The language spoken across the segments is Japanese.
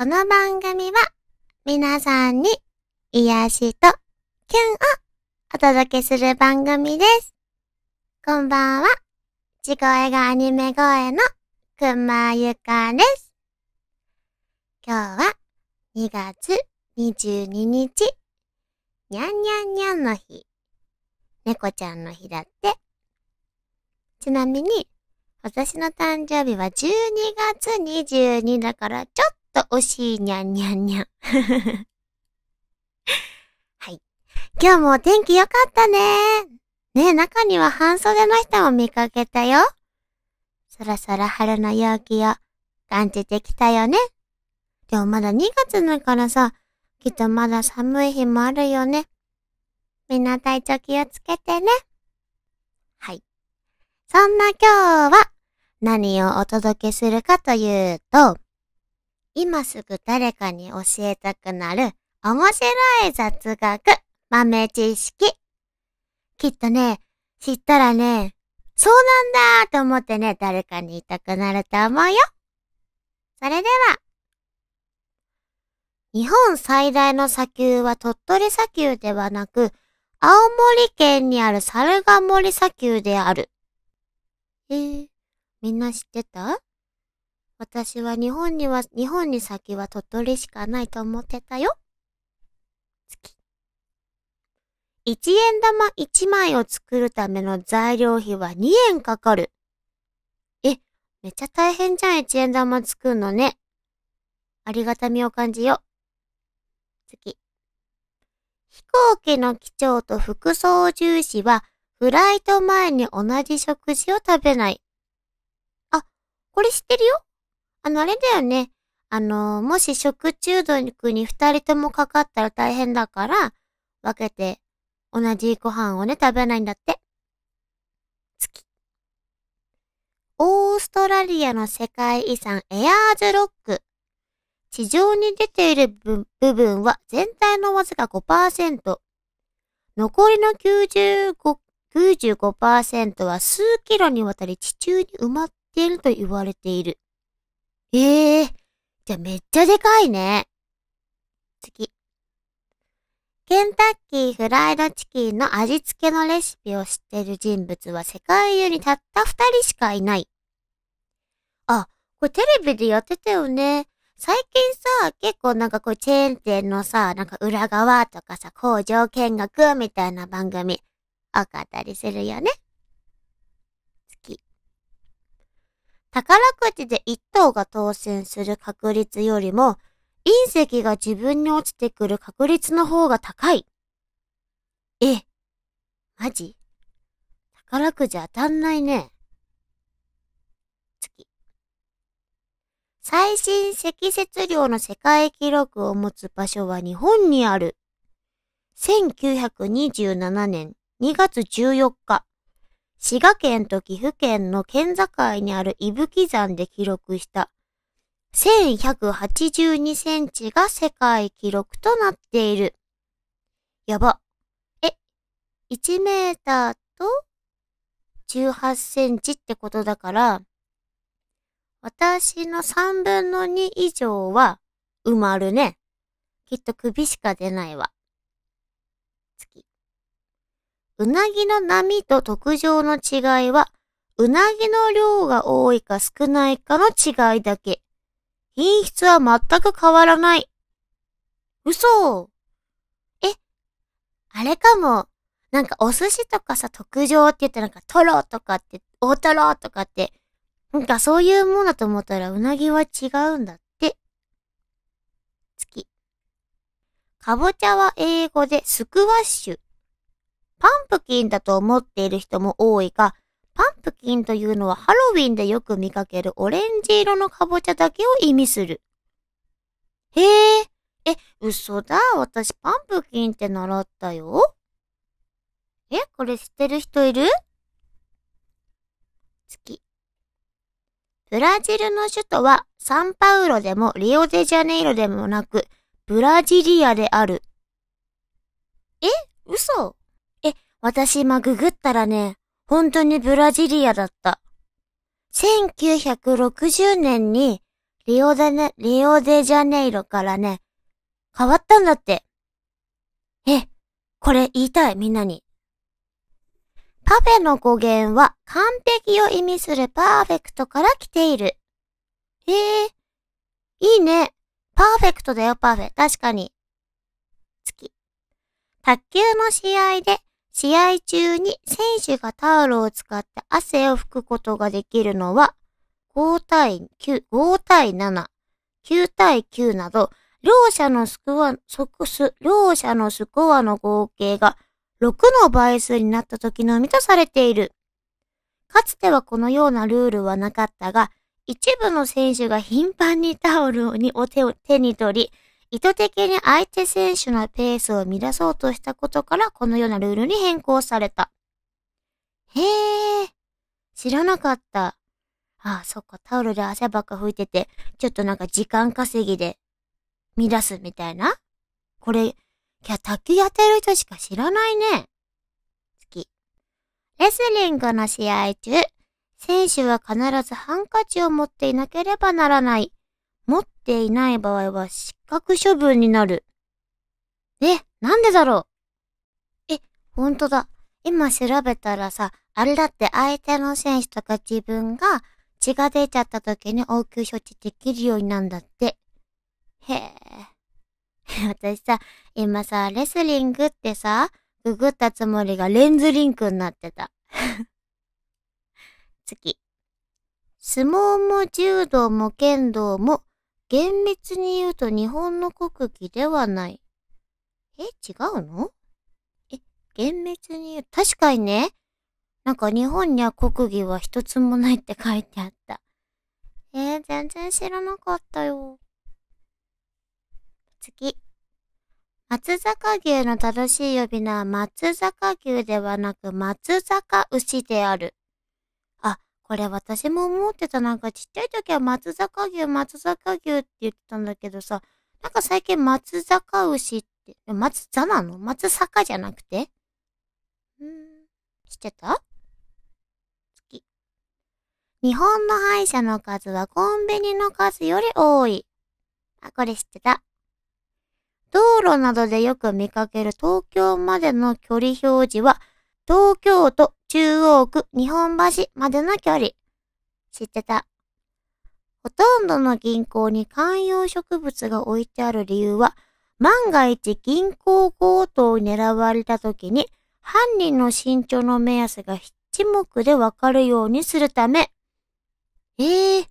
この番組は皆さんに癒しとキュンをお届けする番組です。こんばんは。地声がアニメ声のくまゆかです。今日は2月22日、にゃんにゃんにゃんの日。猫ちゃんの日だって。ちなみに、私の誕生日は12月22だからちょっと惜しいにゃんにゃんにゃん。はい。今日もお天気良かったね。ね中には半袖の人も見かけたよ。そろそろ春の陽気を感じてきたよね。でもまだ2月だからさ、きっとまだ寒い日もあるよね。みんな体調気をつけてね。はい。そんな今日は何をお届けするかというと、今すぐ誰かに教えたくなる面白い雑学豆知識。きっとね、知ったらね、そうなんだと思ってね、誰かに言いたくなると思うよ。それでは、日本最大の砂丘は鳥取砂丘ではなく、青森県にある猿ヶ森砂丘である。えー、みんな知ってた？私は日本には、日本に先は鳥取しかないと思ってたよ。月。一円玉一枚を作るための材料費は2円かかる。え、めっちゃ大変じゃん、一円玉作るのね。ありがたみを感じよ。次。飛行機の機長と副操縦士はフライト前に同じ食事を食べない。あ、これ知ってるよあの、あれだよね。あの、もし食中毒に二人ともかかったら大変だから、分けて同じご飯をね、食べないんだって。月。オーストラリアの世界遺産エアーズロック。地上に出ている部分は全体のわずか5%。残りの95 95%は数キロにわたり地中に埋まっていると言われている。ええー、じゃめっちゃでかいね。次。ケンタッキーフライドチキンの味付けのレシピを知ってる人物は世界中にたった二人しかいない。あ、これテレビでやってたよね。最近さ、結構なんかこうチェーン店のさ、なんか裏側とかさ、工場見学みたいな番組多かったりするよね。月。宝くじで一等が当選する確率よりも、隕石が自分に落ちてくる確率の方が高い。え、マジ？宝くじ当たんないね。次。最新積雪量の世界記録を持つ場所は日本にある。1927年2月14日、滋賀県と岐阜県の県境にある伊吹山で記録した1182センチが世界記録となっている。やば。え、1メーターと18センチってことだから、私の3分の2以上は埋まるね。きっと首しか出ないわ。次。うなぎの波と特上の違いは、うなぎの量が多いか少ないかの違いだけ。品質は全く変わらない。嘘え、あれかも。なんかお寿司とかさ、特上って言ったらなんかトロとかって、大トロとかって、なんかそういうものだと思ったらうなぎは違うんだって。月。かぼちゃは英語でスクワッシュ。パンプキンだと思っている人も多いが、パンプキンというのはハロウィンでよく見かけるオレンジ色のかぼちゃだけを意味する。へえ、え、嘘だ。私パンプキンって習ったよ。え、これ知ってる人いる？月。ブラジルの首都はサンパウロでもリオデジャネイロでもなく、ブラジリアである。え嘘、私今ググったらね、本当にブラジリアだった。1960年にリオデネ、リオデジャネイロからね、変わったんだって。え、これ言いたい、みんなに。パフェの語源は完璧を意味するパーフェクトから来ている。ええ、いいね。パーフェクトだよ、パフェ。確かに。月。卓球の試合で、試合中に選手がタオルを使って汗を拭くことができるのは、5対9、5対7、9対9など、両者のスコア、両者のスコアの合計が6の倍数になった時のみとされている。かつてはこのようなルールはなかったが、一部の選手が頻繁にタオルを手に取り、意図的に相手選手のペースを乱そうとしたことからこのようなルールに変更された。へえ、知らなかった。ああ、そっか、タオルで汗ばっか拭いてて、ちょっとなんか時間稼ぎで乱すみたいな？これ、いや、卓球やってる人しか知らないね。次。レスリングの試合中、選手は必ずハンカチを持っていなければならない。持っていない場合は失格処分になる。え、なんでだろう？え、ほんとだ。今調べたらさ、あれだって相手の選手とか自分が血が出ちゃった時に応急処置できるようになんだって。へえ。私さ、今さ、レスリングってさ、ググったつもりがレンズリンクになってた。次。相撲も柔道も剣道も厳密に言うと日本の国技ではない。え、違うの？え、厳密に言う、確かにね。なんか日本には国技は一つもないって書いてあった。えー、全然知らなかったよ。次。松坂牛の正しい呼び名は松坂牛ではなく松坂牛である。これ私も思ってた。なんかちっちゃい時は松坂牛、松坂牛って言ってたんだけどさ、なんか最近松坂牛って、松座なの？松坂じゃなくて？んー知ってた？次。日本の歯医者の数はコンビニの数より多い。あ、これ知ってた。道路などでよく見かける東京までの距離表示は、東京都中央区日本橋までの距離。知ってた？ほとんどの銀行に観葉植物が置いてある理由は、万が一銀行強盗に狙われた時に、犯人の身長の目安が一目でわかるようにするため。ええー、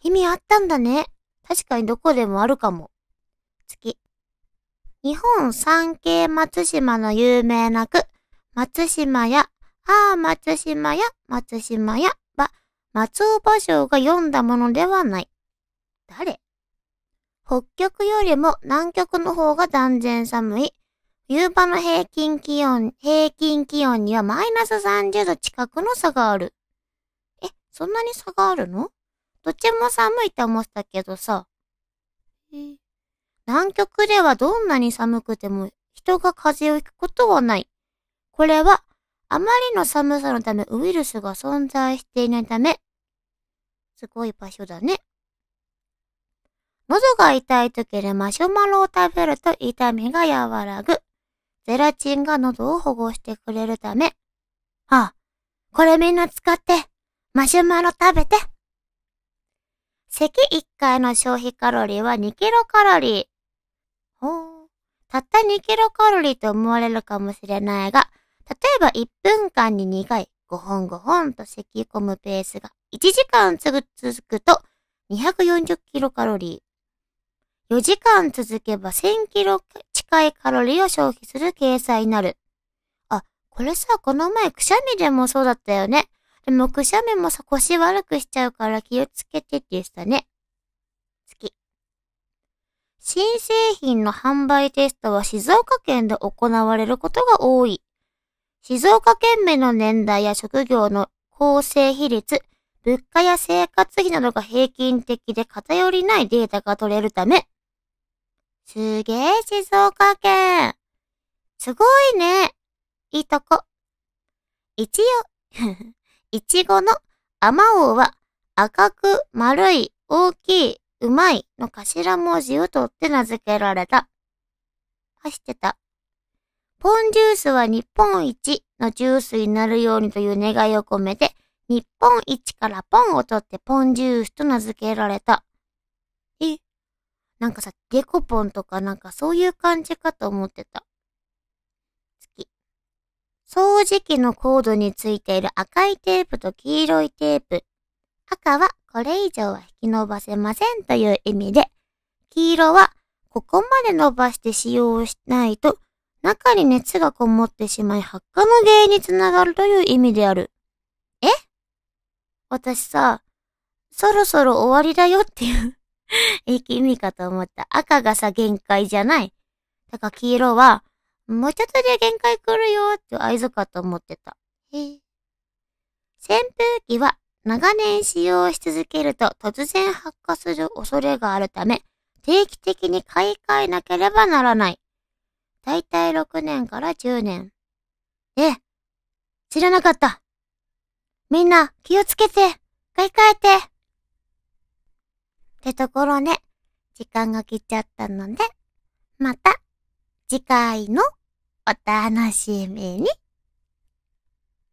意味あったんだね。確かにどこでもあるかも。次。日本三景松島の有名な句、松島や、ああ松島や、松島や、ば、松尾芭蕉が読んだものではない。誰？北極よりも南極の方が断然寒い。冬場の平均気温、平均気温にはマイナス30度近くの差がある。え、そんなに差があるの？どっちも寒いと思ったけどさ。え南極ではどんなに寒くても人が風邪をひくことはない。これはあまりの寒さのためウイルスが存在していないため、すごい場所だね。喉が痛い時にマシュマロを食べると痛みが和らぐ。ゼラチンが喉を保護してくれるため。あ、これみんな使って、マシュマロ食べて。咳1回の消費カロリーは2キロカロリー。ほう。たった2キロカロリーと思われるかもしれないが、例えば1分間に2回、5本5本と咳き込むペースが1時間続くと240キロカロリー。4時間続けば1000キロ近いカロリーを消費する計算になる。あ、これさ、この前くしゃみでもそうだったよね。でもくしゃみもさ、腰悪くしちゃうから気をつけてって言ってたね。次新製品の販売テストは静岡県で行われることが多い。静岡県名の年代や職業の構成比率、物価や生活費などが平均的で偏りないデータが取れるため、すげえ静岡県。すごいね。いいとこ。一応、いちごの甘王は赤く丸い大きいうまいの頭文字を取って名付けられた。走ってた。ポンジュースは日本一のジュースになるようにという願いを込めて、日本一からポンを取ってポンジュースと名付けられた。え？なんかさ、デコポンとかなんかそういう感じかと思ってた。次。掃除機のコードについている赤いテープと黄色いテープ。赤はこれ以上は引き伸ばせませんという意味で、黄色はここまで伸ばして使用しないと中に熱がこもってしまい発火の原因につながるという意味である。え？私さ、そろそろ終わりだよっていう 意味かと思った。赤がさ、限界じゃない。だから黄色は、もうちょっとで限界来るよって合図かと思ってた。へえ扇風機は長年使用し続けると突然発火する恐れがあるため、定期的に買い替えなければならない。だいたい6年から10年。え、知らなかった。みんな気をつけて、買い替えて。ってところね、時間が来ちゃったので、また次回のお楽しみに。